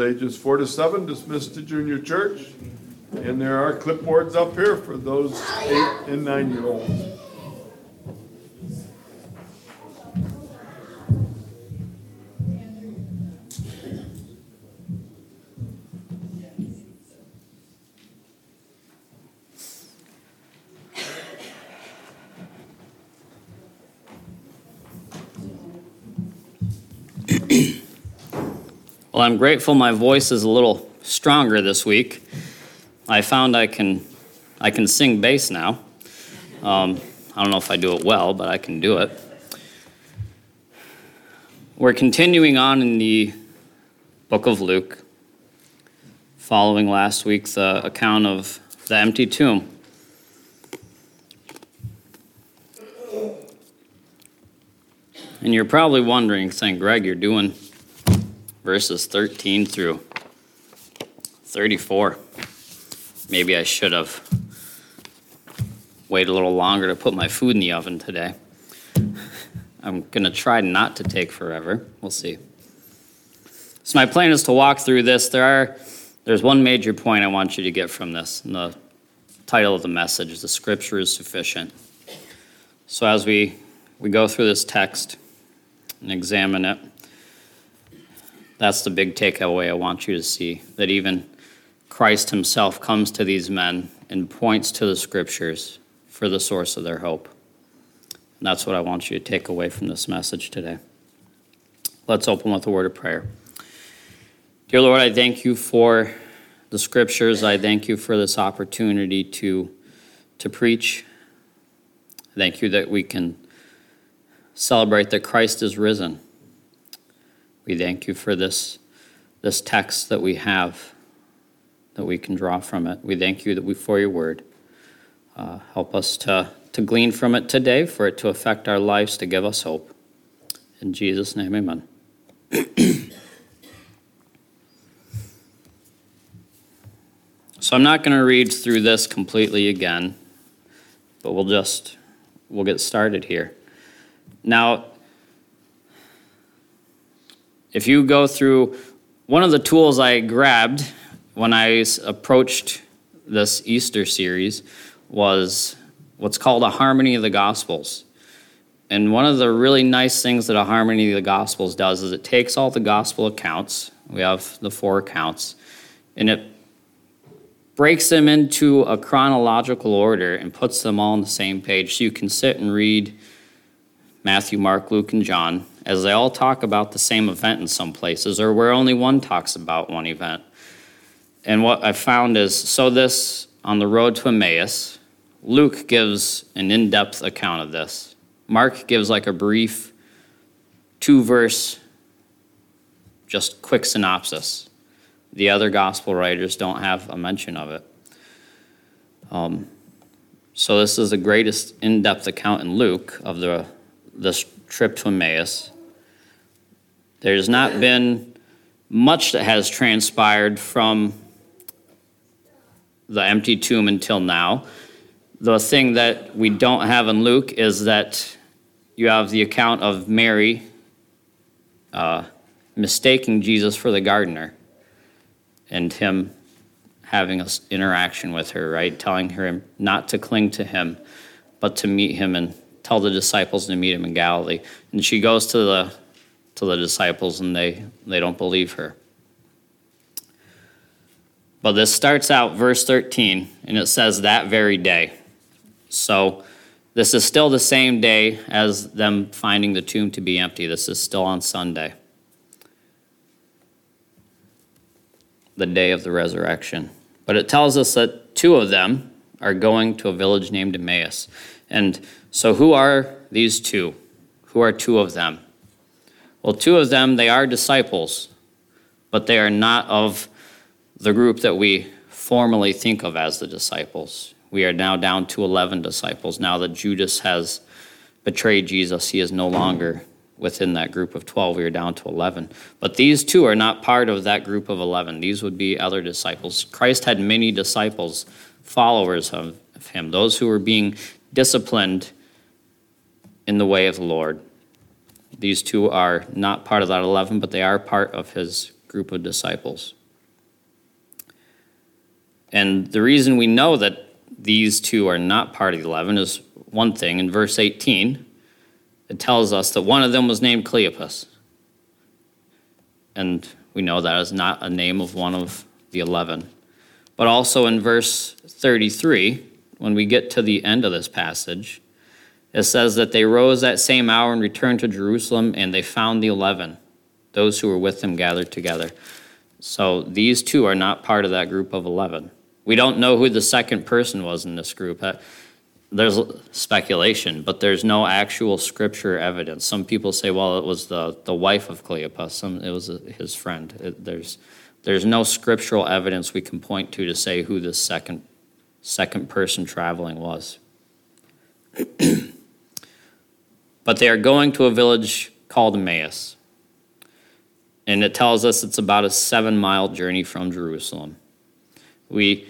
Ages four to seven dismissed to junior church. And there are clipboards up here for those eight and nine-year-olds. Well, I'm grateful my voice is a little stronger this week. I found I can, I can sing bass now. Um, I don't know if I do it well, but I can do it. We're continuing on in the book of Luke, following last week's uh, account of the empty tomb. And you're probably wondering, St. Greg, you're doing verses 13 through 34. Maybe I should have waited a little longer to put my food in the oven today. I'm going to try not to take forever. We'll see. So my plan is to walk through this. There are there's one major point I want you to get from this. And the title of the message is the scripture is sufficient. So as we we go through this text and examine it, that's the big takeaway I want you to see that even Christ himself comes to these men and points to the scriptures for the source of their hope. And that's what I want you to take away from this message today. Let's open with a word of prayer. Dear Lord, I thank you for the scriptures. I thank you for this opportunity to, to preach. Thank you that we can celebrate that Christ is risen. We thank you for this, this text that we have, that we can draw from it. We thank you that we for your word. Uh, help us to, to glean from it today, for it to affect our lives, to give us hope. In Jesus' name, amen. so I'm not going to read through this completely again, but we'll just we'll get started here. Now, if you go through one of the tools I grabbed when I approached this Easter series was what's called a harmony of the Gospels. And one of the really nice things that a harmony of the Gospels does is it takes all the Gospel accounts, we have the four accounts, and it breaks them into a chronological order and puts them all on the same page so you can sit and read Matthew, Mark, Luke, and John as they all talk about the same event in some places, or where only one talks about one event. And what I found is so this on the road to Emmaus, Luke gives an in depth account of this. Mark gives like a brief two verse, just quick synopsis. The other gospel writers don't have a mention of it. Um, so this is the greatest in depth account in Luke of the this trip to Emmaus. There's not been much that has transpired from the empty tomb until now. The thing that we don't have in Luke is that you have the account of Mary uh, mistaking Jesus for the gardener and him having an interaction with her, right? Telling her not to cling to him, but to meet him and tell the disciples to meet him in Galilee. And she goes to the to the disciples and they, they don't believe her. But this starts out, verse 13, and it says that very day. So this is still the same day as them finding the tomb to be empty. This is still on Sunday, the day of the resurrection. But it tells us that two of them are going to a village named Emmaus. And so, who are these two? Who are two of them? Well, two of them, they are disciples, but they are not of the group that we formally think of as the disciples. We are now down to 11 disciples. Now that Judas has betrayed Jesus, he is no longer within that group of 12. We are down to 11. But these two are not part of that group of 11. These would be other disciples. Christ had many disciples, followers of him, those who were being disciplined in the way of the Lord. These two are not part of that 11, but they are part of his group of disciples. And the reason we know that these two are not part of the 11 is one thing. In verse 18, it tells us that one of them was named Cleopas. And we know that is not a name of one of the 11. But also in verse 33, when we get to the end of this passage, it says that they rose that same hour and returned to Jerusalem, and they found the 11, those who were with them gathered together. So these two are not part of that group of 11. We don't know who the second person was in this group. Uh, there's speculation, but there's no actual scripture evidence. Some people say, well, it was the, the wife of Cleopas, some, it was his friend. It, there's, there's no scriptural evidence we can point to to say who this second, second person traveling was. but they are going to a village called Emmaus. And it tells us it's about a seven mile journey from Jerusalem. We,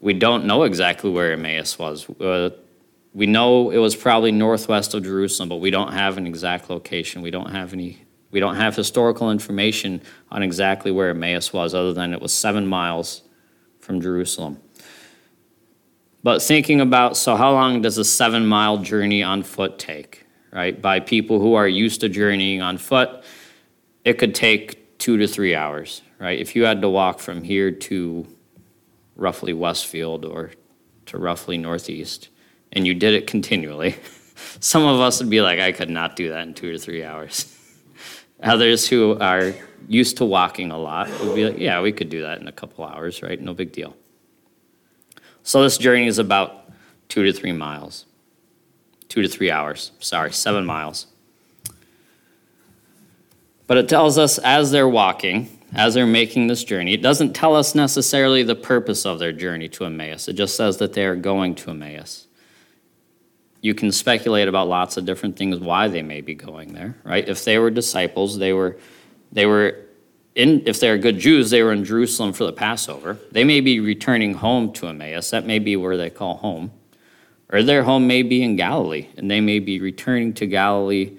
we don't know exactly where Emmaus was. Uh, we know it was probably northwest of Jerusalem, but we don't have an exact location. We don't have any. We don't have historical information on exactly where Emmaus was, other than it was seven miles from Jerusalem. But thinking about so, how long does a seven mile journey on foot take, right? By people who are used to journeying on foot, it could take two to three hours, right? If you had to walk from here to roughly Westfield or to roughly Northeast, and you did it continually, some of us would be like, I could not do that in two to three hours. Others who are used to walking a lot would be like, yeah, we could do that in a couple hours, right? No big deal. So this journey is about two to three miles, two to three hours, sorry, seven miles. But it tells us as they're walking, as they're making this journey, it doesn't tell us necessarily the purpose of their journey to Emmaus. It just says that they are going to Emmaus you can speculate about lots of different things why they may be going there, right? If they were disciples, they were they were in if they're good Jews, they were in Jerusalem for the Passover. They may be returning home to Emmaus. That may be where they call home. Or their home may be in Galilee, and they may be returning to Galilee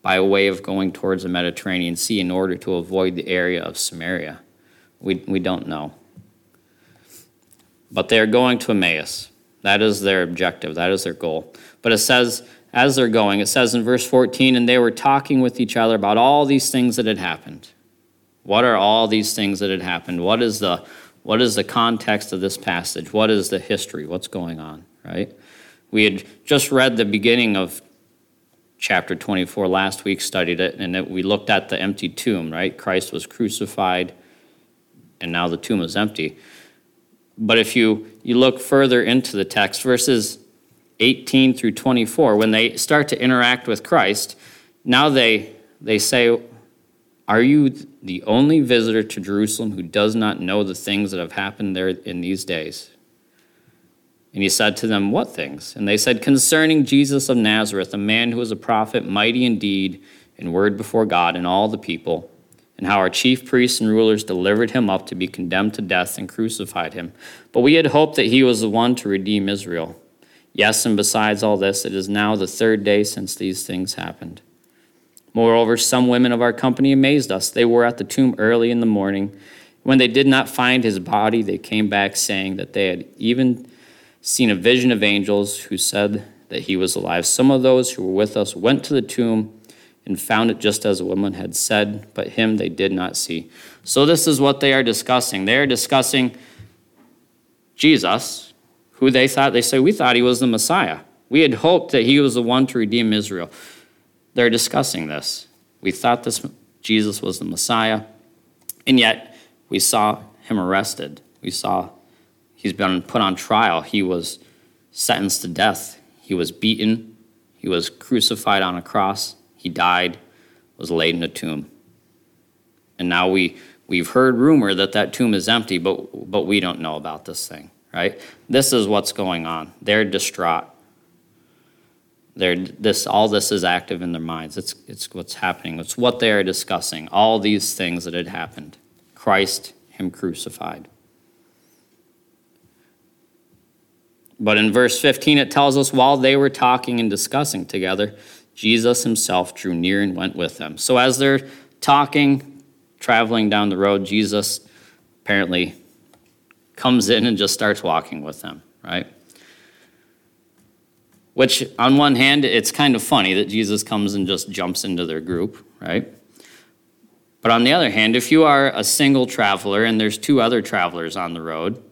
by way of going towards the Mediterranean Sea in order to avoid the area of Samaria. We, we don't know. But they are going to Emmaus. That is their objective, that is their goal. But it says, as they're going, it says in verse 14, and they were talking with each other about all these things that had happened. What are all these things that had happened? What is the what is the context of this passage? What is the history? What's going on, right? We had just read the beginning of chapter 24 last week, studied it, and it, we looked at the empty tomb, right? Christ was crucified, and now the tomb is empty. But if you, you look further into the text, verses 18 through 24, when they start to interact with Christ, now they, they say, Are you the only visitor to Jerusalem who does not know the things that have happened there in these days? And he said to them, What things? And they said, Concerning Jesus of Nazareth, a man who was a prophet, mighty indeed, in word before God and all the people, and how our chief priests and rulers delivered him up to be condemned to death and crucified him. But we had hoped that he was the one to redeem Israel. Yes, and besides all this, it is now the third day since these things happened. Moreover, some women of our company amazed us. They were at the tomb early in the morning. When they did not find his body, they came back saying that they had even seen a vision of angels who said that he was alive. Some of those who were with us went to the tomb and found it just as the woman had said, but him they did not see. So, this is what they are discussing. They are discussing Jesus, who they thought, they say, we thought he was the Messiah. We had hoped that he was the one to redeem Israel. They're discussing this. We thought this Jesus was the Messiah, and yet we saw him arrested. We saw he's been put on trial. He was sentenced to death. He was beaten. He was crucified on a cross. He died, was laid in a tomb. And now we, we've heard rumor that that tomb is empty, but, but we don't know about this thing right? This is what's going on. They're distraught. They're, this, all this is active in their minds. It's, it's what's happening. It's what they are discussing. All these things that had happened. Christ, Him crucified. But in verse 15, it tells us while they were talking and discussing together, Jesus himself drew near and went with them. So as they're talking, traveling down the road, Jesus apparently comes in and just starts walking with them, right? Which, on one hand, it's kind of funny that Jesus comes and just jumps into their group, right? But on the other hand, if you are a single traveler and there's two other travelers on the road,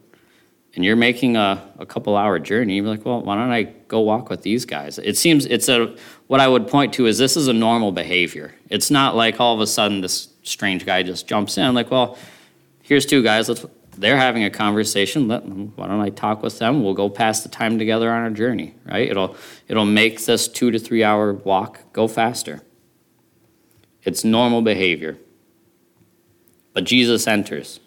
and you're making a, a couple hour journey, you're like, well, why don't I go walk with these guys? It seems it's a, what I would point to is this is a normal behavior. It's not like all of a sudden this strange guy just jumps in. Like, well, here's two guys. Let's, they're having a conversation. Let, why don't I talk with them? We'll go pass the time together on our journey, right? It'll, it'll make this two to three hour walk go faster. It's normal behavior. But Jesus enters.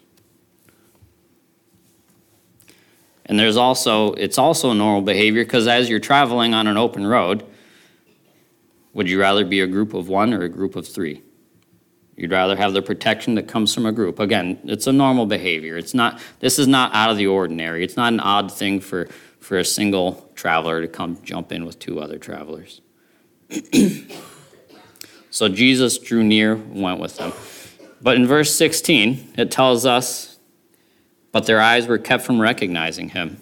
And there's also, it's also normal behavior because as you're traveling on an open road, would you rather be a group of one or a group of three? You'd rather have the protection that comes from a group. Again, it's a normal behavior. It's not, this is not out of the ordinary. It's not an odd thing for, for a single traveler to come jump in with two other travelers. so Jesus drew near, went with them. But in verse 16, it tells us, but their eyes were kept from recognizing him.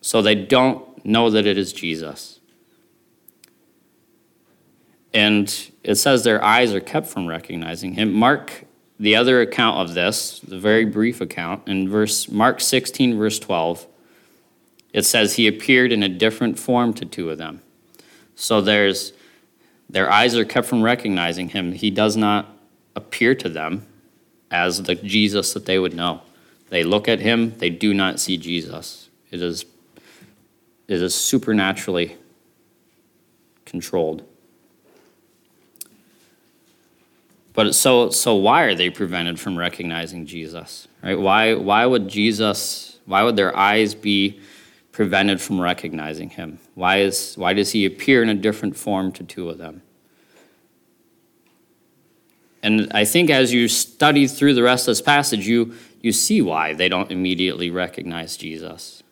So they don't know that it is Jesus. And it says their eyes are kept from recognizing him. Mark, the other account of this, the very brief account, in verse Mark 16, verse 12, it says he appeared in a different form to two of them. So there's their eyes are kept from recognizing him. He does not appear to them as the Jesus that they would know. They look at him, they do not see Jesus. It is, it is supernaturally controlled. But so, so why are they prevented from recognizing Jesus? Right? Why, why would Jesus, why would their eyes be prevented from recognizing him? Why, is, why does he appear in a different form to two of them? And I think as you study through the rest of this passage, you, you see why they don't immediately recognize Jesus.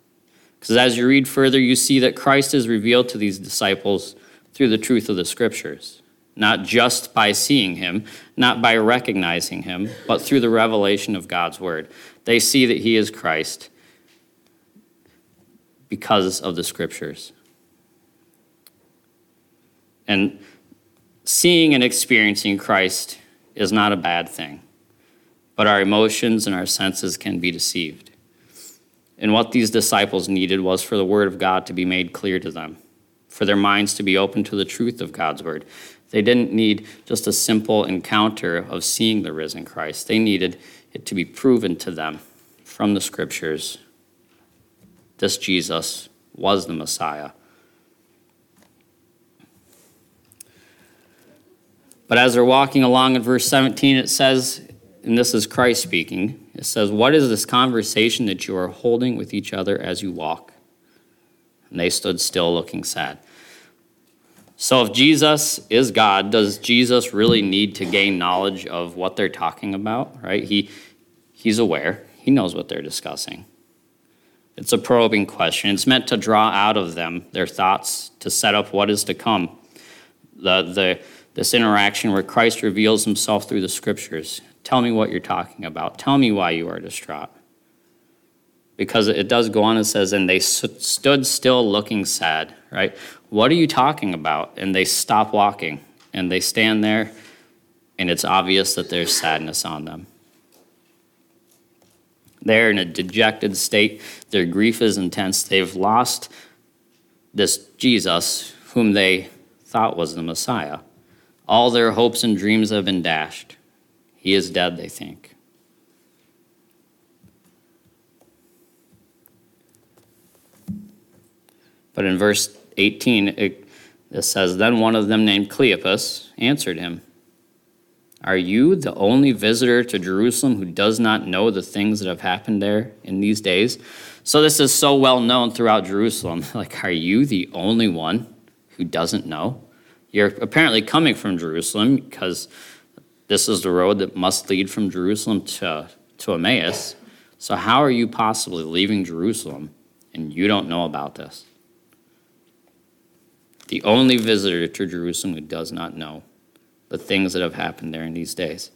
Because as you read further, you see that Christ is revealed to these disciples through the truth of the scriptures, not just by seeing him, not by recognizing him, but through the revelation of God's word. They see that he is Christ because of the scriptures. And seeing and experiencing Christ is not a bad thing, but our emotions and our senses can be deceived. And what these disciples needed was for the Word of God to be made clear to them, for their minds to be open to the truth of God's Word. They didn't need just a simple encounter of seeing the risen Christ, they needed it to be proven to them from the Scriptures this Jesus was the Messiah. But as they're walking along in verse 17, it says, and this is Christ speaking, it says, What is this conversation that you are holding with each other as you walk? And they stood still, looking sad. So, if Jesus is God, does Jesus really need to gain knowledge of what they're talking about? Right? He, he's aware, he knows what they're discussing. It's a probing question. It's meant to draw out of them their thoughts to set up what is to come. The, the, this interaction where Christ reveals himself through the scriptures. Tell me what you're talking about. Tell me why you are distraught. Because it does go on and says, and they stood still looking sad, right? What are you talking about? And they stop walking and they stand there, and it's obvious that there's sadness on them. They're in a dejected state. Their grief is intense. They've lost this Jesus whom they thought was the Messiah. All their hopes and dreams have been dashed. He is dead, they think. But in verse 18, it, it says, Then one of them named Cleopas answered him. Are you the only visitor to Jerusalem who does not know the things that have happened there in these days? So, this is so well known throughout Jerusalem. Like, are you the only one who doesn't know? You're apparently coming from Jerusalem because this is the road that must lead from Jerusalem to, to Emmaus. So, how are you possibly leaving Jerusalem and you don't know about this? The only visitor to Jerusalem who does not know the things that have happened there in these days.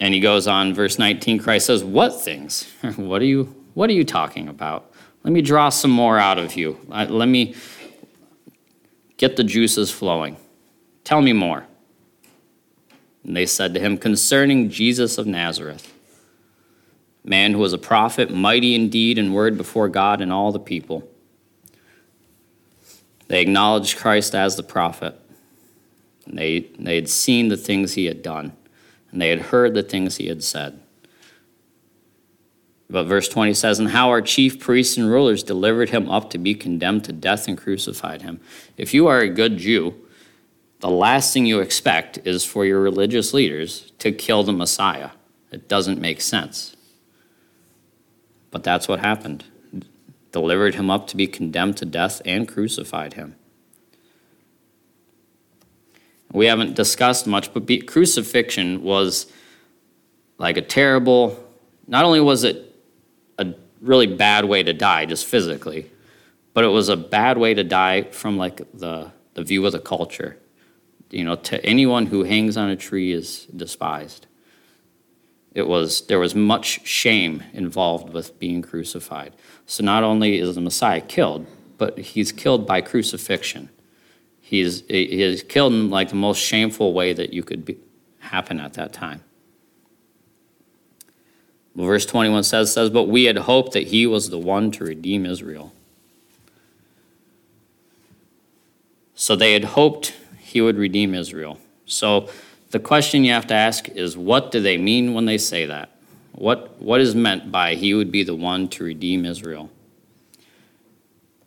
And he goes on, verse 19, Christ says, What things? what, are you, what are you talking about? Let me draw some more out of you. Let me get the juices flowing. Tell me more. And they said to him, Concerning Jesus of Nazareth, man who was a prophet, mighty in deed and word before God and all the people. They acknowledged Christ as the prophet. They, they had seen the things he had done, and they had heard the things he had said. But verse 20 says, And how our chief priests and rulers delivered him up to be condemned to death and crucified him. If you are a good Jew, the last thing you expect is for your religious leaders to kill the Messiah. It doesn't make sense. But that's what happened. Delivered him up to be condemned to death and crucified him. We haven't discussed much, but crucifixion was like a terrible, not only was it really bad way to die, just physically, but it was a bad way to die from like the, the view of the culture. You know, to anyone who hangs on a tree is despised. It was, there was much shame involved with being crucified. So not only is the Messiah killed, but he's killed by crucifixion. He's, he is killed in like the most shameful way that you could be, happen at that time. Verse 21 says, says, But we had hoped that he was the one to redeem Israel. So they had hoped he would redeem Israel. So the question you have to ask is what do they mean when they say that? What, what is meant by he would be the one to redeem Israel?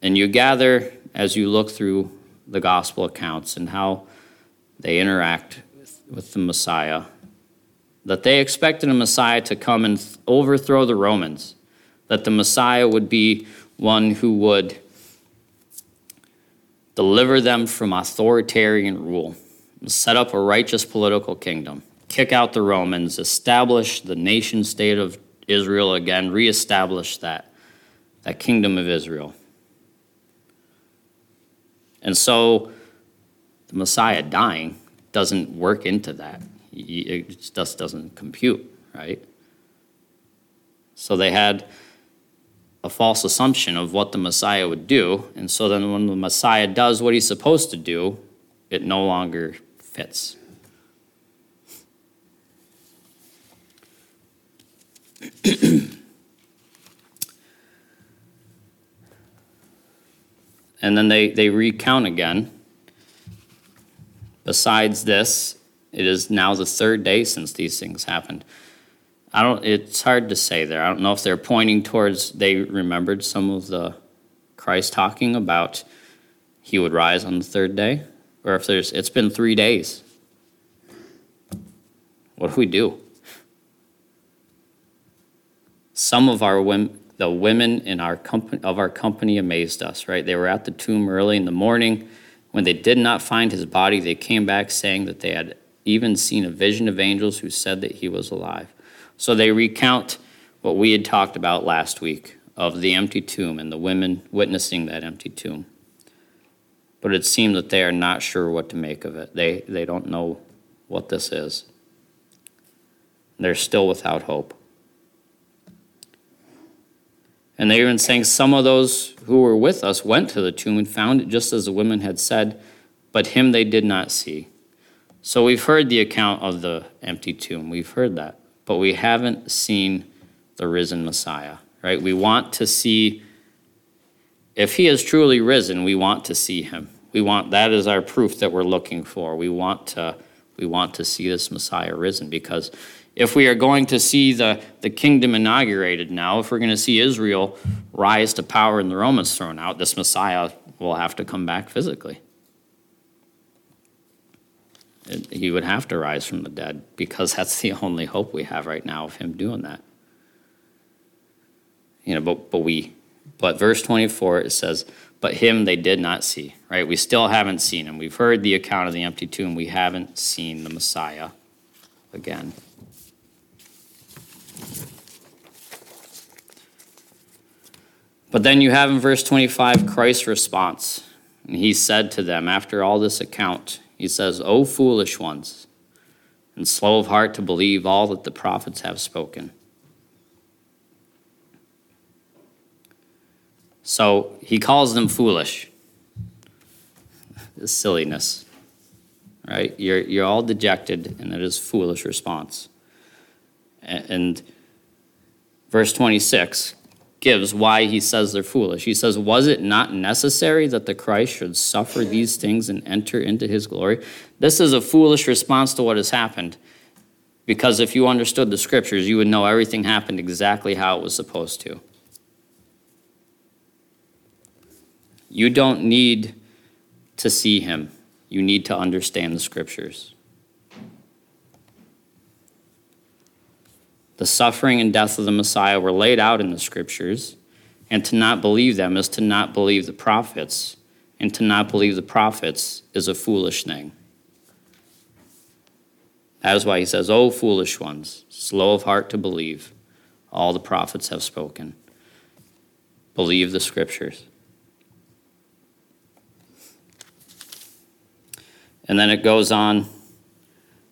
And you gather as you look through the gospel accounts and how they interact with, with the Messiah that they expected a Messiah to come and overthrow the Romans, that the Messiah would be one who would deliver them from authoritarian rule set up a righteous political kingdom, kick out the Romans, establish the nation state of Israel again, reestablish that, that kingdom of Israel. And so the Messiah dying doesn't work into that. It just doesn't compute, right? So they had a false assumption of what the Messiah would do. And so then when the Messiah does what he's supposed to do, it no longer fits. and then they, they recount again. Besides this, it is now the third day since these things happened. I don't it's hard to say there. I don't know if they're pointing towards they remembered some of the Christ talking about he would rise on the third day or if there's, it's been three days. What do we do? Some of our women, the women in our company, of our company amazed us, right? They were at the tomb early in the morning. When they did not find his body, they came back saying that they had even seen a vision of angels who said that he was alive. So they recount what we had talked about last week of the empty tomb and the women witnessing that empty tomb but it seemed that they are not sure what to make of it. They, they don't know what this is. They're still without hope. And they're even saying some of those who were with us went to the tomb and found it just as the women had said, but him they did not see. So we've heard the account of the empty tomb. We've heard that. But we haven't seen the risen Messiah, right? We want to see, if he is truly risen, we want to see him. We want that is our proof that we're looking for. We want to we want to see this Messiah risen because if we are going to see the, the kingdom inaugurated now, if we're going to see Israel rise to power and the Romans thrown out, this Messiah will have to come back physically. He would have to rise from the dead because that's the only hope we have right now of him doing that. You know, but, but we, but verse 24, it says, but him they did not see, right? We still haven't seen him. We've heard the account of the empty tomb. We haven't seen the Messiah again. But then you have in verse 25 Christ's response. And he said to them, after all this account, He says, O foolish ones, and slow of heart to believe all that the prophets have spoken. So he calls them foolish. This silliness, right? You're, you're all dejected, and it is foolish response. And verse 26 gives why he says they're foolish. He says, Was it not necessary that the Christ should suffer these things and enter into his glory? This is a foolish response to what has happened. Because if you understood the scriptures, you would know everything happened exactly how it was supposed to. You don't need to see him, you need to understand the scriptures. The suffering and death of the Messiah were laid out in the scriptures, and to not believe them is to not believe the prophets, and to not believe the prophets is a foolish thing. That is why he says, O foolish ones, slow of heart to believe, all the prophets have spoken. Believe the scriptures. And then it goes on,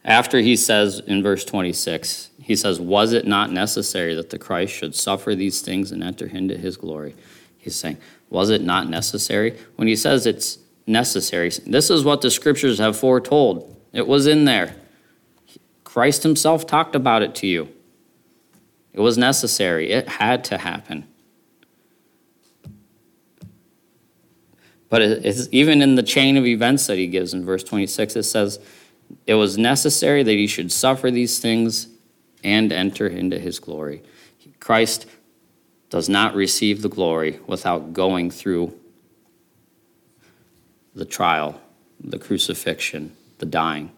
after he says in verse 26, he says, Was it not necessary that the Christ should suffer these things and enter into his glory? He's saying, Was it not necessary? When he says it's necessary, this is what the scriptures have foretold. It was in there. Christ himself talked about it to you. It was necessary, it had to happen. But it's even in the chain of events that he gives in verse 26, it says, It was necessary that he should suffer these things and enter into his glory. Christ does not receive the glory without going through the trial, the crucifixion, the dying,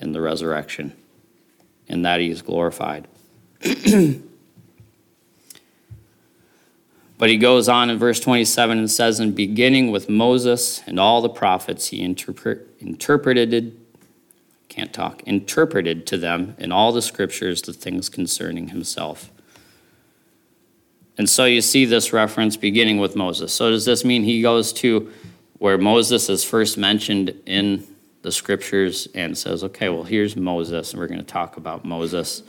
and the resurrection, and that he is glorified. But he goes on in verse 27 and says, In beginning with Moses and all the prophets, he interpret, interpreted, can't talk, interpreted to them in all the scriptures the things concerning himself. And so you see this reference beginning with Moses. So does this mean he goes to where Moses is first mentioned in the scriptures and says, okay, well, here's Moses, and we're going to talk about Moses,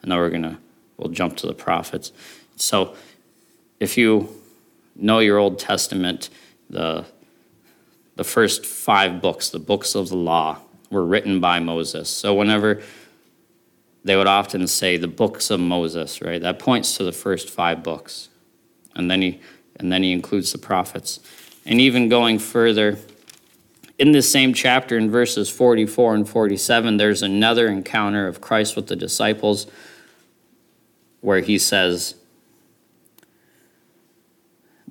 and then we're going to, we'll jump to the prophets. So if you know your Old Testament, the, the first five books, the books of the law, were written by Moses. So whenever they would often say the books of Moses, right? That points to the first five books. And then he and then he includes the prophets. And even going further, in this same chapter in verses 44 and 47, there's another encounter of Christ with the disciples where he says,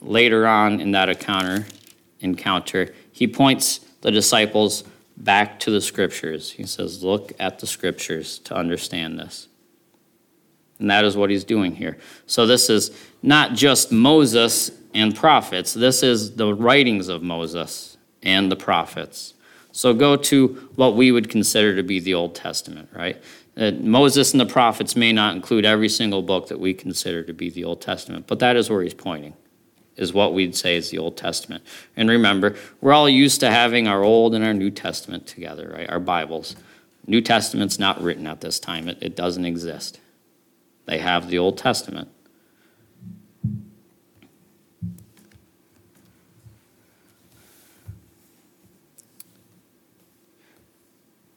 later on in that encounter, encounter, he points the disciples back to the scriptures. He says, Look at the scriptures to understand this. And that is what he's doing here. So this is not just Moses and prophets, this is the writings of Moses and the prophets. So go to what we would consider to be the Old Testament, right? Uh, Moses and the prophets may not include every single book that we consider to be the Old Testament, but that is where he's pointing is what we'd say is the Old Testament. And remember, we're all used to having our Old and our New Testament together, right? Our Bibles. New Testament's not written at this time, it, it doesn't exist. They have the Old Testament.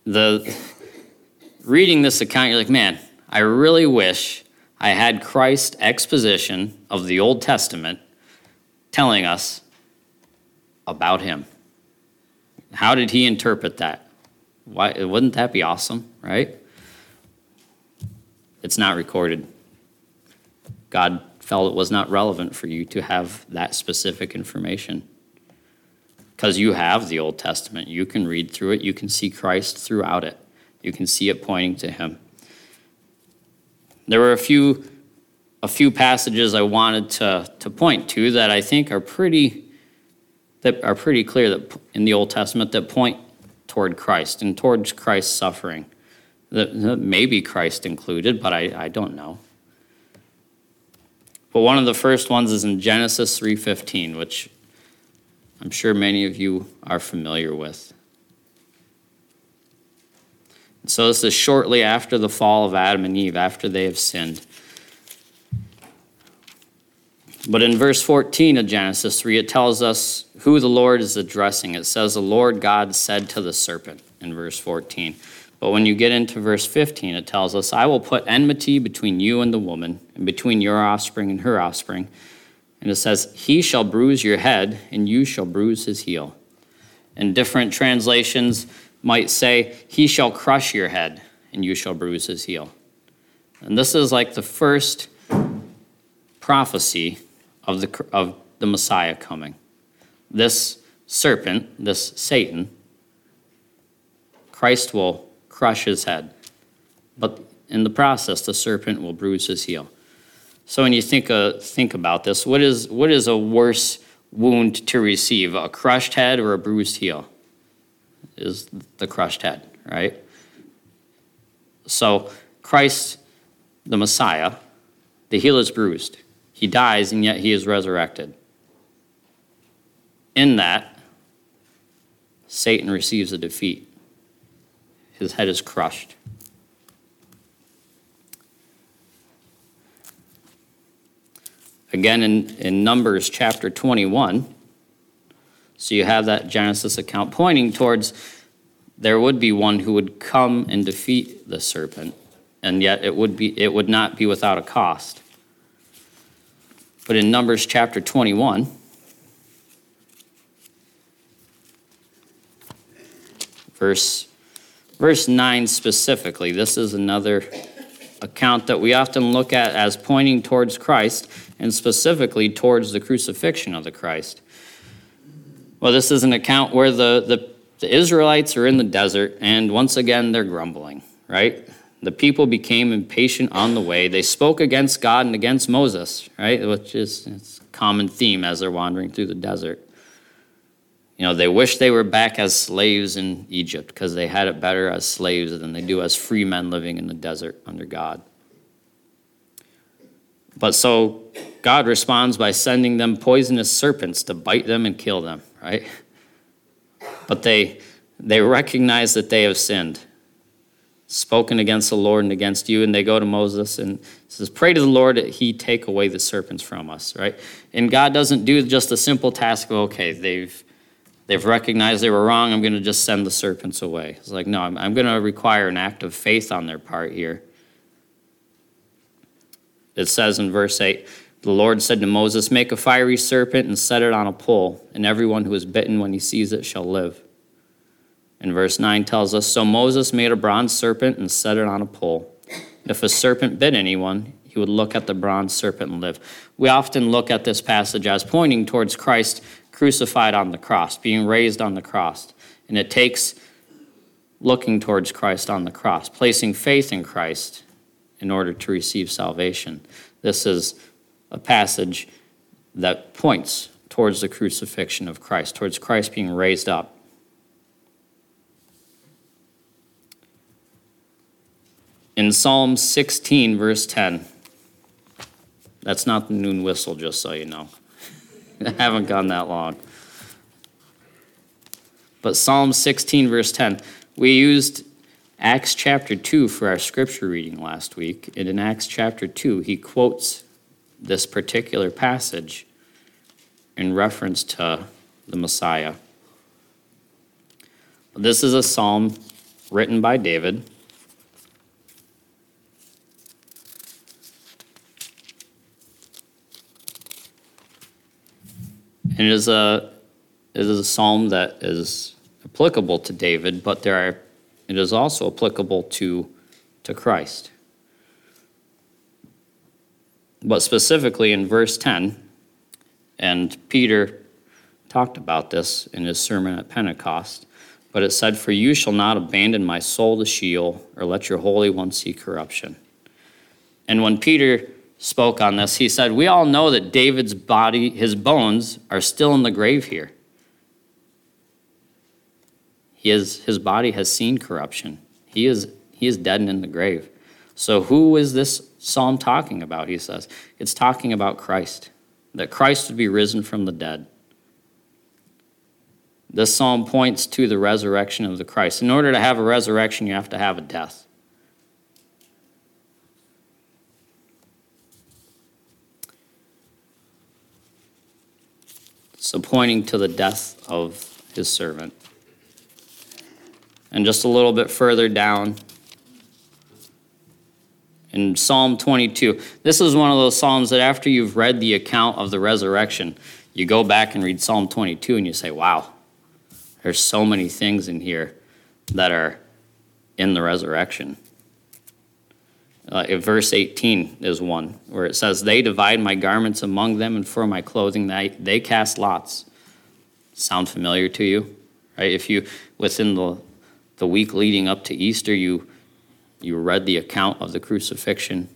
The reading this account, you're like, man, I really wish I had Christ's exposition of the Old Testament telling us about him. How did he interpret that? Why wouldn't that be awesome, right? It's not recorded. God felt it was not relevant for you to have that specific information. because you have the Old Testament. You can read through it, you can see Christ throughout it, you can see it pointing to Him. There were a few, a few passages I wanted to, to point to that I think are pretty, that are pretty clear that in the Old Testament that point toward Christ and towards Christ's suffering. That, that maybe Christ included, but I, I don't know. But one of the first ones is in Genesis 3:15, which I'm sure many of you are familiar with. So this is shortly after the fall of Adam and Eve, after they have sinned. But in verse 14 of Genesis 3, it tells us who the Lord is addressing. It says, The Lord God said to the serpent in verse 14. But when you get into verse 15, it tells us, I will put enmity between you and the woman, and between your offspring and her offspring. And it says, He shall bruise your head, and you shall bruise his heel. And different translations might say, He shall crush your head, and you shall bruise his heel. And this is like the first prophecy of the, of the Messiah coming. This serpent, this Satan, Christ will crush his head. But in the process, the serpent will bruise his heel. So when you think, uh, think about this, what is, what is a worse wound to receive, a crushed head or a bruised heel? Is the crushed head, right? So Christ, the Messiah, the heel is bruised. He dies, and yet he is resurrected. In that, Satan receives a defeat. His head is crushed. Again, in, in Numbers chapter 21, so you have that Genesis account pointing towards there would be one who would come and defeat the serpent, and yet it would, be, it would not be without a cost. But in Numbers chapter 21, verse, verse 9 specifically, this is another account that we often look at as pointing towards Christ and specifically towards the crucifixion of the Christ. Well, this is an account where the, the, the Israelites are in the desert and once again they're grumbling, right? The people became impatient on the way. They spoke against God and against Moses, right? Which is it's a common theme as they're wandering through the desert. You know, they wish they were back as slaves in Egypt because they had it better as slaves than they do as free men living in the desert under God. But so God responds by sending them poisonous serpents to bite them and kill them, right? But they they recognize that they have sinned, spoken against the Lord and against you, and they go to Moses and says, "Pray to the Lord that He take away the serpents from us." Right? And God doesn't do just a simple task of, "Okay, they've they've recognized they were wrong. I'm going to just send the serpents away." It's like, no, I'm, I'm going to require an act of faith on their part here. It says in verse 8 The Lord said to Moses, Make a fiery serpent and set it on a pole, and everyone who is bitten when he sees it shall live. And verse 9 tells us So Moses made a bronze serpent and set it on a pole. If a serpent bit anyone, he would look at the bronze serpent and live. We often look at this passage as pointing towards Christ crucified on the cross, being raised on the cross. And it takes looking towards Christ on the cross, placing faith in Christ in order to receive salvation. This is a passage that points towards the crucifixion of Christ, towards Christ being raised up. In Psalm 16, verse 10, that's not the noon whistle, just so you know. I haven't gone that long. But Psalm 16, verse 10, we used Acts chapter 2 for our scripture reading last week. And in Acts chapter 2, he quotes this particular passage in reference to the Messiah. This is a psalm written by David. And it is a, it is a psalm that is applicable to David, but there are it is also applicable to, to Christ. But specifically in verse 10, and Peter talked about this in his sermon at Pentecost. But it said, For you shall not abandon my soul to Sheol, or let your Holy One see corruption. And when Peter spoke on this, he said, We all know that David's body, his bones, are still in the grave here. He is, his body has seen corruption. He is, he is dead and in the grave. So, who is this psalm talking about? He says, It's talking about Christ, that Christ would be risen from the dead. This psalm points to the resurrection of the Christ. In order to have a resurrection, you have to have a death. So, pointing to the death of his servant. And just a little bit further down in Psalm 22, this is one of those Psalms that after you've read the account of the resurrection, you go back and read Psalm 22 and you say, wow, there's so many things in here that are in the resurrection. Uh, verse 18 is one where it says, They divide my garments among them, and for my clothing they, they cast lots. Sound familiar to you? Right? If you, within the, the week leading up to Easter, you, you read the account of the crucifixion,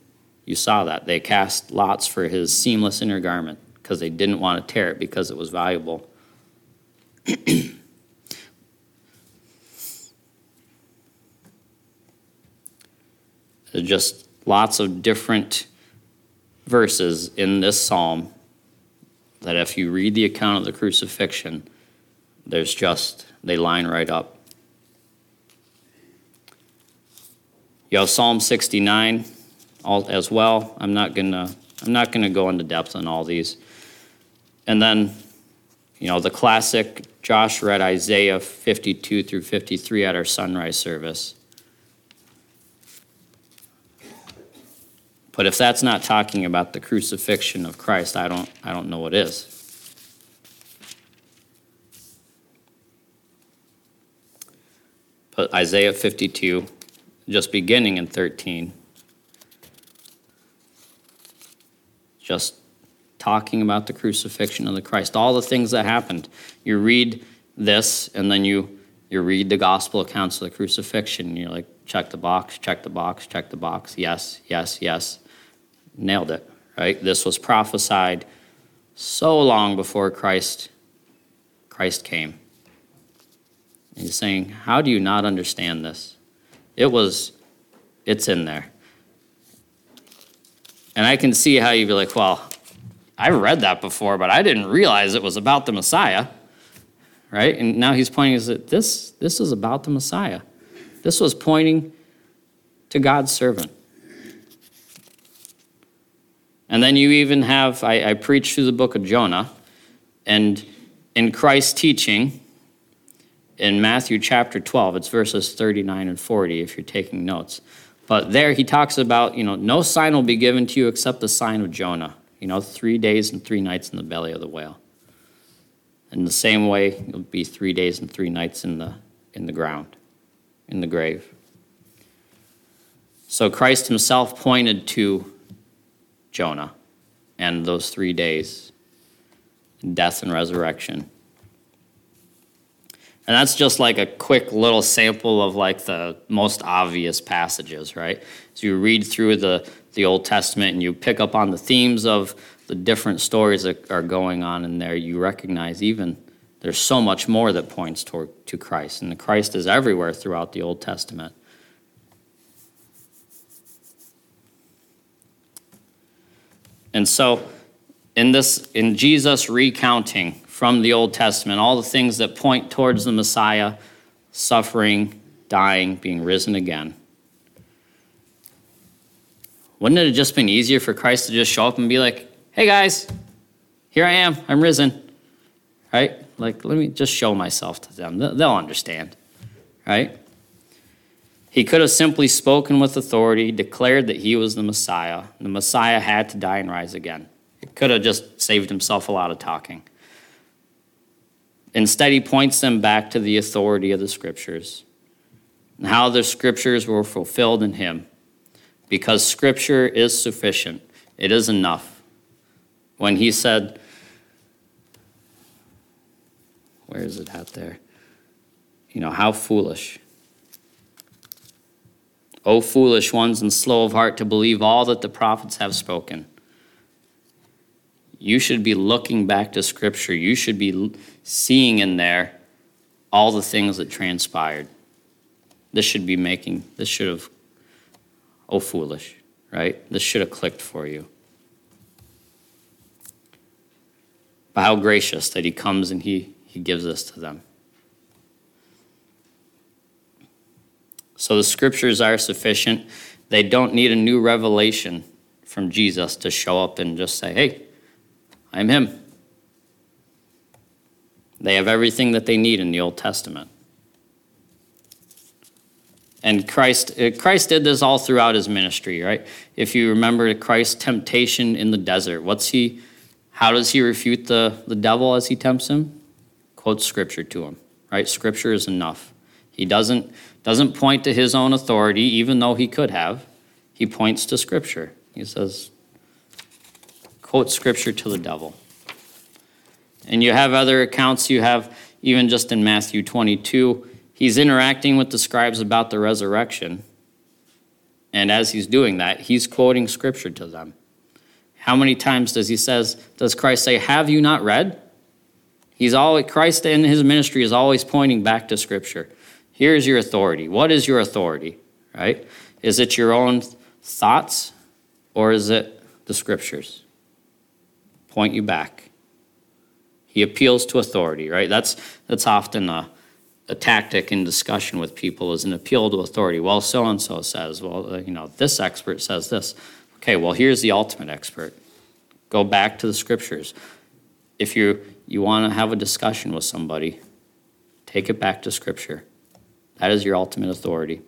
you saw that. They cast lots for his seamless inner garment because they didn't want to tear it because it was valuable. just lots of different verses in this psalm that if you read the account of the crucifixion, there's just, they line right up. You have Psalm 69 all, as well. I'm not gonna I'm not gonna go into depth on all these. And then, you know, the classic Josh read Isaiah 52 through 53 at our sunrise service. But if that's not talking about the crucifixion of Christ, I don't, I don't know what is. But Isaiah 52, just beginning in 13, just talking about the crucifixion of the Christ, all the things that happened. You read this, and then you, you read the gospel accounts of the crucifixion, and you're like, check the box, check the box, check the box, yes, yes, yes nailed it, right? This was prophesied so long before Christ Christ came. And he's saying, How do you not understand this? It was, it's in there. And I can see how you'd be like, Well, I've read that before, but I didn't realize it was about the Messiah. Right? And now he's pointing is that this this is about the Messiah. This was pointing to God's servant. And then you even have, I, I preach through the book of Jonah, and in Christ's teaching, in Matthew chapter 12, it's verses 39 and 40 if you're taking notes. But there he talks about, you know, no sign will be given to you except the sign of Jonah. You know, three days and three nights in the belly of the whale. In the same way, it'll be three days and three nights in the, in the ground, in the grave. So Christ himself pointed to Jonah and those three days death and resurrection. And that's just like a quick little sample of like the most obvious passages, right? So you read through the, the Old Testament and you pick up on the themes of the different stories that are going on in there. You recognize even there's so much more that points toward to Christ. And the Christ is everywhere throughout the Old Testament. And so, in this, in Jesus recounting from the Old Testament all the things that point towards the Messiah suffering, dying, being risen again, wouldn't it have just been easier for Christ to just show up and be like, hey guys, here I am, I'm risen, right? Like, let me just show myself to them. They'll understand, right? He could have simply spoken with authority, declared that he was the Messiah. The Messiah had to die and rise again. He could have just saved himself a lot of talking. Instead, he points them back to the authority of the scriptures and how the scriptures were fulfilled in him. Because scripture is sufficient, it is enough. When he said, where is it at there? You know, how foolish. O foolish ones and slow of heart to believe all that the prophets have spoken. You should be looking back to Scripture. You should be seeing in there all the things that transpired. This should be making, this should have, oh, foolish, right? This should have clicked for you. But how gracious that He comes and He, he gives this to them. So the scriptures are sufficient. They don't need a new revelation from Jesus to show up and just say, hey, I'm Him. They have everything that they need in the Old Testament. And Christ, uh, Christ did this all throughout his ministry, right? If you remember Christ's temptation in the desert, what's he, how does he refute the, the devil as he tempts him? Quotes scripture to him, right? Scripture is enough. He doesn't, doesn't point to his own authority, even though he could have. He points to scripture. He says, quote scripture to the devil. And you have other accounts, you have even just in Matthew 22, he's interacting with the scribes about the resurrection. And as he's doing that, he's quoting scripture to them. How many times does he says does Christ say, "Have you not read?" He's always Christ in his ministry is always pointing back to scripture. Here's your authority. What is your authority? Right? Is it your own thoughts or is it the scriptures? Point you back. He appeals to authority, right? That's, that's often a, a tactic in discussion with people is an appeal to authority. Well, so and so says, well, uh, you know, this expert says this. Okay, well, here's the ultimate expert. Go back to the scriptures. If you, you want to have a discussion with somebody, take it back to scripture. That is your ultimate authority.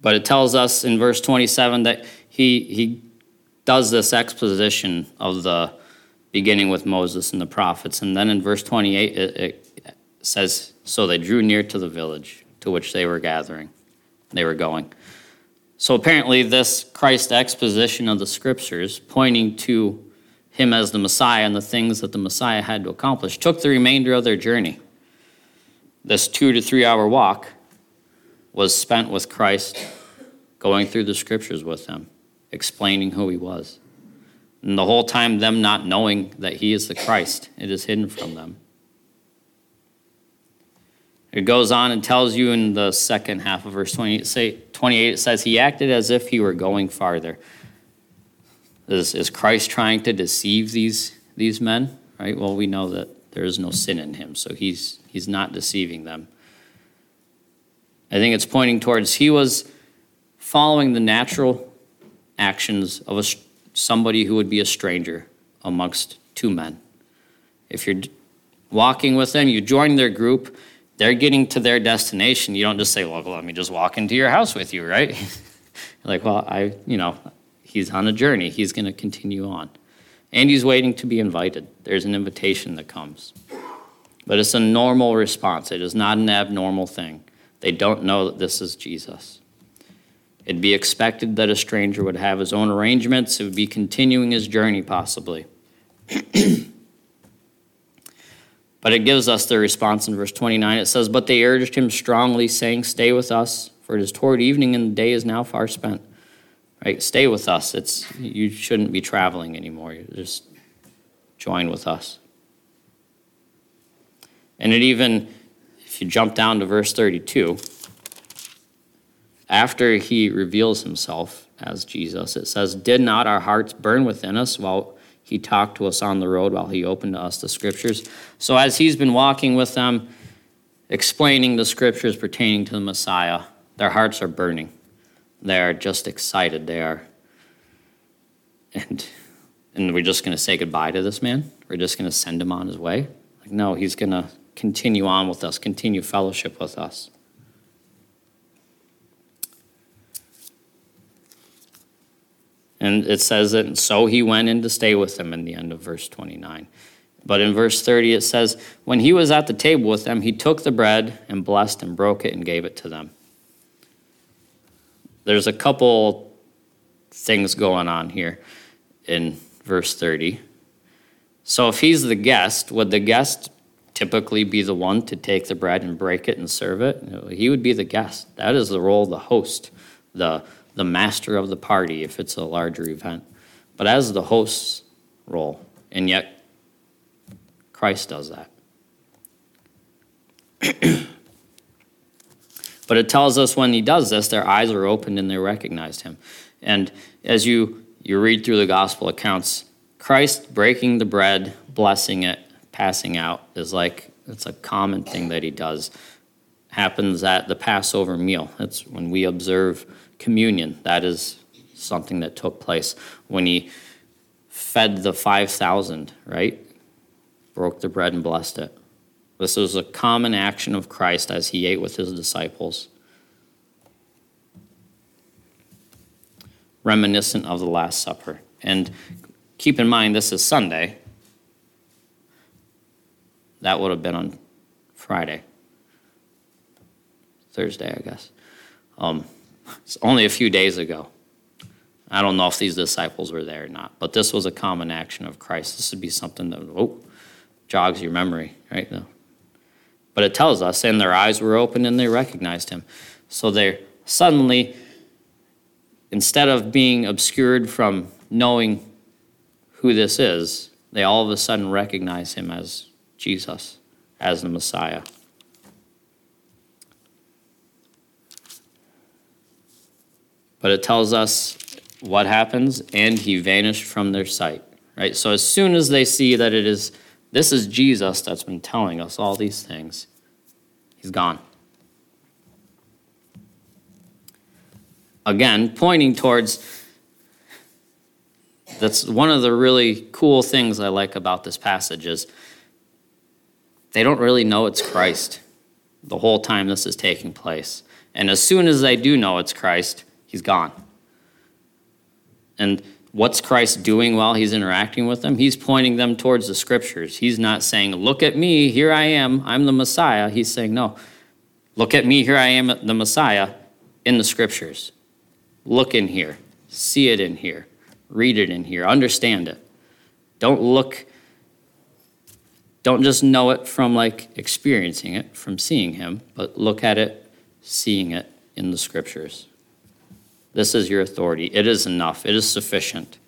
But it tells us in verse 27 that he, he does this exposition of the beginning with Moses and the prophets. And then in verse 28, it, it says, So they drew near to the village to which they were gathering, they were going. So apparently, this Christ exposition of the scriptures, pointing to him as the Messiah and the things that the Messiah had to accomplish, took the remainder of their journey. This two to three hour walk was spent with Christ, going through the scriptures with him, explaining who he was. And the whole time, them not knowing that he is the Christ, it is hidden from them. It goes on and tells you in the second half of verse 28, 28 it says, He acted as if he were going farther. Is, is Christ trying to deceive these, these men? Right? Well, we know that there is no sin in him, so he's, he's not deceiving them. I think it's pointing towards he was following the natural actions of a, somebody who would be a stranger amongst two men. If you're walking with them, you join their group, they're getting to their destination. You don't just say, well, let me just walk into your house with you, right? like, well, I, you know, he's on a journey. He's going to continue on. And he's waiting to be invited. There's an invitation that comes. But it's a normal response, it is not an abnormal thing. They don't know that this is Jesus. It'd be expected that a stranger would have his own arrangements, it would be continuing his journey, possibly. but it gives us the response in verse 29. It says, But they urged him strongly, saying, Stay with us, for it is toward evening, and the day is now far spent. Right? Stay with us. It's, you shouldn't be traveling anymore. You just join with us. And it even if you jump down to verse 32, after he reveals himself as Jesus, it says, Did not our hearts burn within us while he talked to us on the road, while he opened to us the scriptures? So, as he's been walking with them, explaining the scriptures pertaining to the Messiah, their hearts are burning. They are just excited. They are. And, and we're just going to say goodbye to this man? We're just going to send him on his way? Like, no, he's going to continue on with us, continue fellowship with us. And it says that, and so he went in to stay with them in the end of verse 29. But in verse 30, it says, When he was at the table with them, he took the bread and blessed and broke it and gave it to them. There's a couple things going on here. in verse 30. So if he's the guest, would the guest typically be the one to take the bread and break it and serve it? He would be the guest. That is the role of the host, the, the master of the party if it's a larger event. But as the host's role, and yet Christ does that. but it tells us when he does this, their eyes are opened and they recognized him. And as you, you read through the gospel accounts, Christ breaking the bread, blessing it, passing out is like it's a common thing that he does. Happens at the Passover meal. That's when we observe communion. That is something that took place when he fed the 5,000, right? Broke the bread and blessed it. This was a common action of Christ as he ate with his disciples. Reminiscent of the Last Supper. And Keep in mind, this is Sunday. That would have been on Friday. Thursday, I guess. Um, it's only a few days ago. I don't know if these disciples were there or not, but this was a common action of Christ. This would be something that, oh, jogs your memory, right? No. But it tells us, and their eyes were open and they recognized him. So they suddenly, instead of being obscured from knowing who this is, they all of a sudden recognize him as Jesus, as the Messiah. But it tells us what happens, and he vanished from their sight. Right? So as soon as they see that it is this is Jesus that's been telling us all these things, he's gone. Again, pointing towards that's one of the really cool things I like about this passage is they don't really know it's Christ the whole time this is taking place. And as soon as they do know it's Christ, he's gone. And what's Christ doing while he's interacting with them? He's pointing them towards the scriptures. He's not saying, Look at me, here I am, I'm the Messiah. He's saying, No, look at me, here I am, the Messiah, in the scriptures. Look in here, see it in here. Read it in here, understand it. Don't look, don't just know it from like experiencing it, from seeing Him, but look at it, seeing it in the scriptures. This is your authority. It is enough, it is sufficient.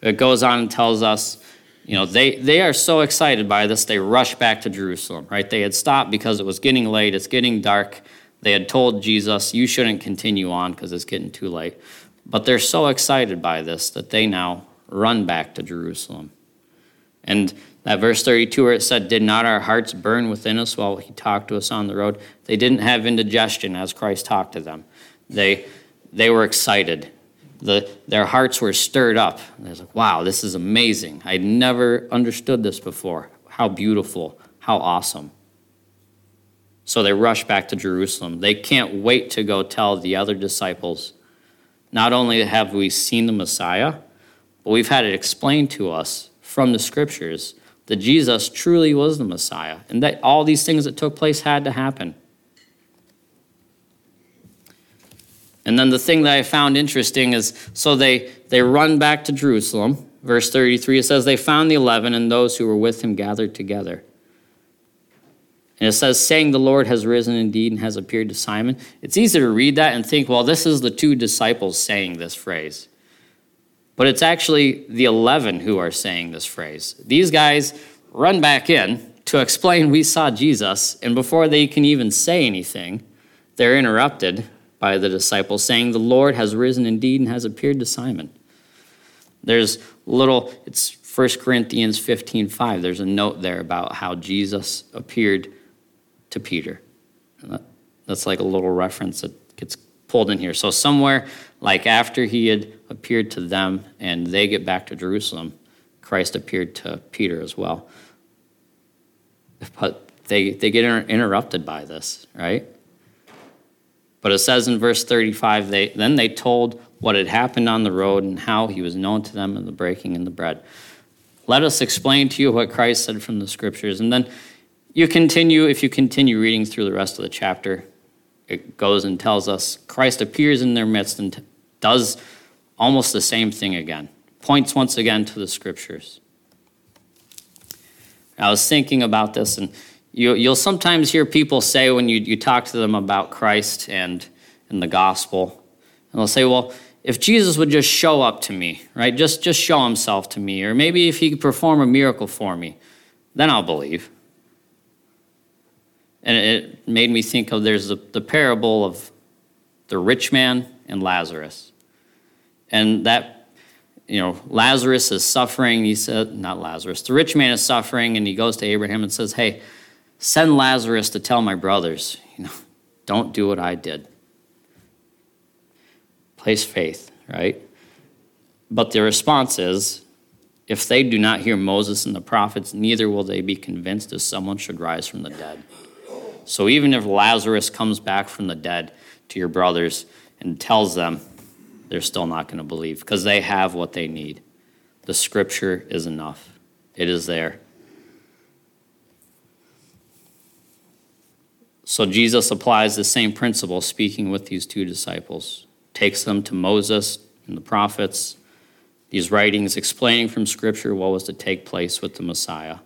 It goes on and tells us, you know, they, they are so excited by this, they rush back to Jerusalem, right? They had stopped because it was getting late, it's getting dark. They had told Jesus, you shouldn't continue on because it's getting too late. But they're so excited by this that they now run back to Jerusalem. And that verse 32 where it said, Did not our hearts burn within us while he talked to us on the road? They didn't have indigestion as Christ talked to them. They, they were excited. The, their hearts were stirred up. They was like, wow, this is amazing. I'd never understood this before. How beautiful, how awesome. So they rush back to Jerusalem. They can't wait to go tell the other disciples not only have we seen the Messiah, but we've had it explained to us from the scriptures that Jesus truly was the Messiah and that all these things that took place had to happen. And then the thing that I found interesting is so they, they run back to Jerusalem. Verse 33, it says, They found the eleven and those who were with him gathered together. And it says, saying the Lord has risen indeed and has appeared to Simon. It's easy to read that and think, well, this is the two disciples saying this phrase. But it's actually the 11 who are saying this phrase. These guys run back in to explain we saw Jesus, and before they can even say anything, they're interrupted by the disciples saying, The Lord has risen indeed and has appeared to Simon. There's little, it's 1 Corinthians 15 5. There's a note there about how Jesus appeared to Peter. That's like a little reference that gets pulled in here. So, somewhere like after he had appeared to them and they get back to Jerusalem, Christ appeared to Peter as well. But they, they get inter- interrupted by this, right? But it says in verse 35, they, then they told what had happened on the road and how he was known to them in the breaking in the bread. Let us explain to you what Christ said from the scriptures. And then you continue, if you continue reading through the rest of the chapter, it goes and tells us Christ appears in their midst and does almost the same thing again. Points once again to the scriptures. I was thinking about this, and you, you'll sometimes hear people say when you, you talk to them about Christ and, and the gospel, and they'll say, well, if Jesus would just show up to me, right? Just, just show himself to me, or maybe if he could perform a miracle for me, then I'll believe. And it made me think of there's the, the parable of the rich man and Lazarus. And that, you know, Lazarus is suffering. He said, not Lazarus, the rich man is suffering, and he goes to Abraham and says, Hey, send Lazarus to tell my brothers, you know, don't do what I did. Place faith, right? But the response is, if they do not hear Moses and the prophets, neither will they be convinced if someone should rise from the dead. So even if Lazarus comes back from the dead to your brothers and tells them, they're still not going to believe because they have what they need. The scripture is enough, it is there. So Jesus applies the same principle speaking with these two disciples, takes them to Moses and the prophets, these writings explaining from Scripture what was to take place with the Messiah.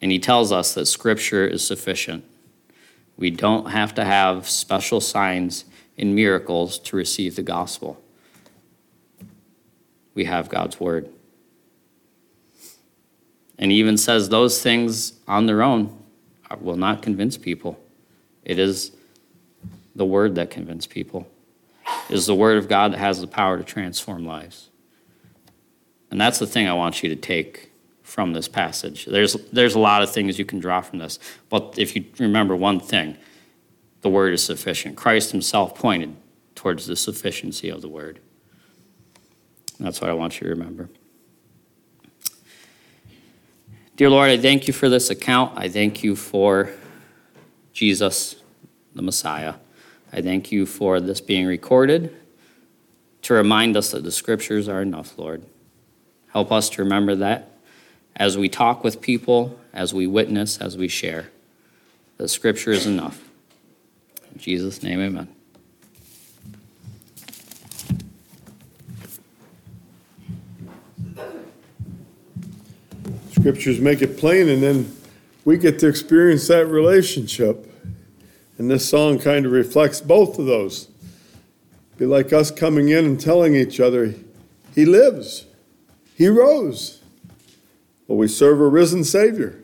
And he tells us that Scripture is sufficient. We don't have to have special signs and miracles to receive the gospel. We have God's Word. And he even says those things on their own will not convince people. It is the Word that convinces people. It is the Word of God that has the power to transform lives. And that's the thing I want you to take from this passage. There's, there's a lot of things you can draw from this. But if you remember one thing, the word is sufficient. Christ himself pointed towards the sufficiency of the word. That's what I want you to remember. Dear Lord, I thank you for this account. I thank you for Jesus, the Messiah. I thank you for this being recorded to remind us that the scriptures are enough, Lord. Help us to remember that as we talk with people, as we witness, as we share. The scripture is enough. In Jesus' name, amen. Scriptures make it plain, and then we get to experience that relationship. And this song kind of reflects both of those. Be like us coming in and telling each other, He lives, He rose. Well, we serve a risen Savior.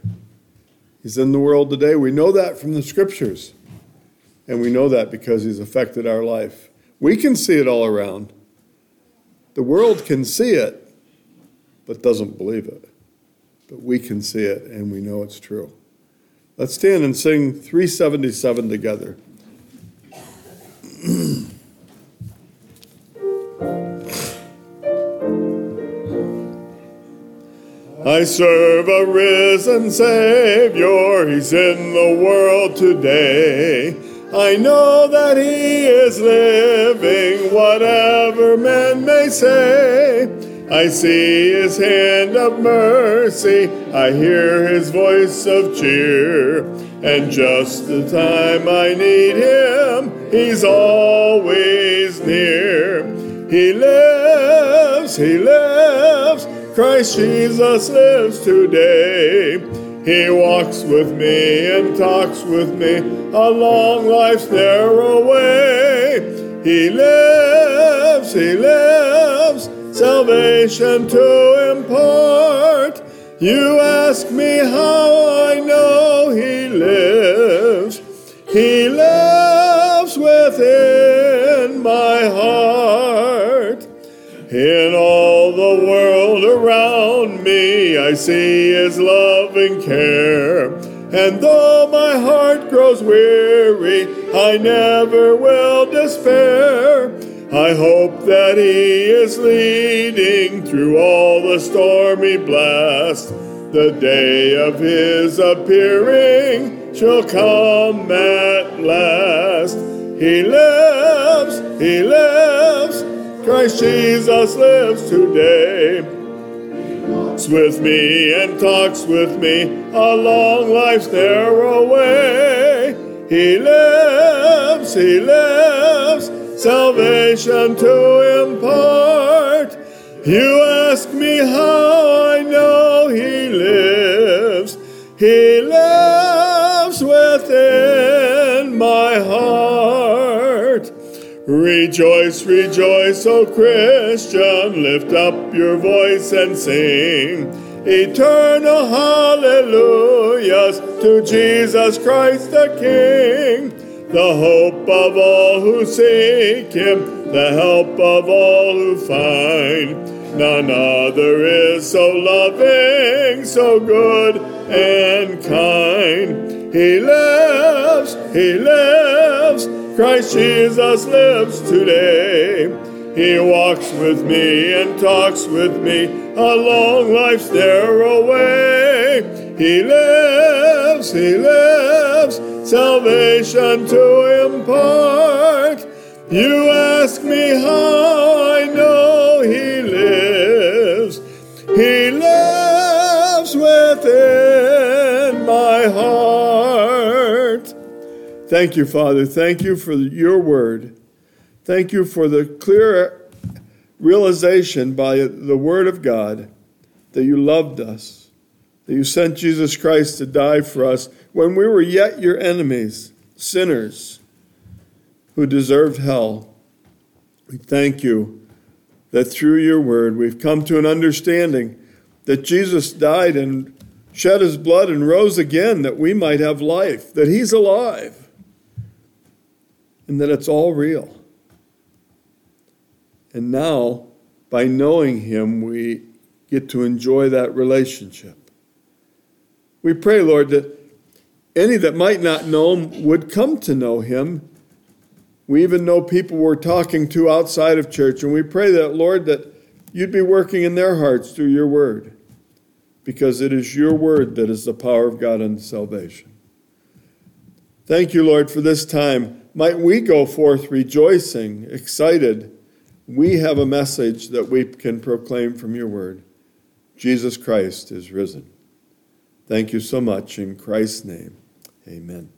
He's in the world today. We know that from the scriptures. And we know that because He's affected our life. We can see it all around. The world can see it, but doesn't believe it. But we can see it, and we know it's true. Let's stand and sing 377 together. I serve a risen Savior, He's in the world today. I know that He is living, whatever men may say. I see His hand of mercy, I hear His voice of cheer, and just the time I need Him, He's always near. He lives, He lives. Christ Jesus lives today. He walks with me and talks with me along life's narrow way. He lives, He lives, salvation to impart. You ask me how I know He lives. He lives within my heart. In all the world around me, I see His loving care. And though my heart grows weary, I never will despair. I hope that He is leading through all the stormy blast. The day of His appearing shall come at last. He lives, He lives. Christ Jesus lives today. With me and talks with me along life's narrow way. He lives, He lives, salvation to impart. You ask me how I know He lives. He lives within my heart. Rejoice, rejoice, O Christian, lift up your voice and sing. Eternal hallelujahs to Jesus Christ the King, the hope of all who seek Him, the help of all who find. None other is so loving, so good and kind. He lives, He lives, Christ Jesus lives today. He walks with me and talks with me a long life's narrow way. He lives, He lives, salvation to impart. You ask me how I know He lives. He lives within my heart. Thank you, Father. Thank you for your word. Thank you for the clear realization by the Word of God that you loved us, that you sent Jesus Christ to die for us when we were yet your enemies, sinners who deserved hell. We thank you that through your Word we've come to an understanding that Jesus died and shed his blood and rose again that we might have life, that he's alive, and that it's all real. And now, by knowing Him, we get to enjoy that relationship. We pray, Lord, that any that might not know Him would come to know Him. We even know people we're talking to outside of church, and we pray that, Lord, that you'd be working in their hearts through your word, because it is your word that is the power of God unto salvation. Thank you, Lord, for this time. Might we go forth rejoicing, excited we have a message that we can proclaim from your word. Jesus Christ is risen. Thank you so much. In Christ's name, amen.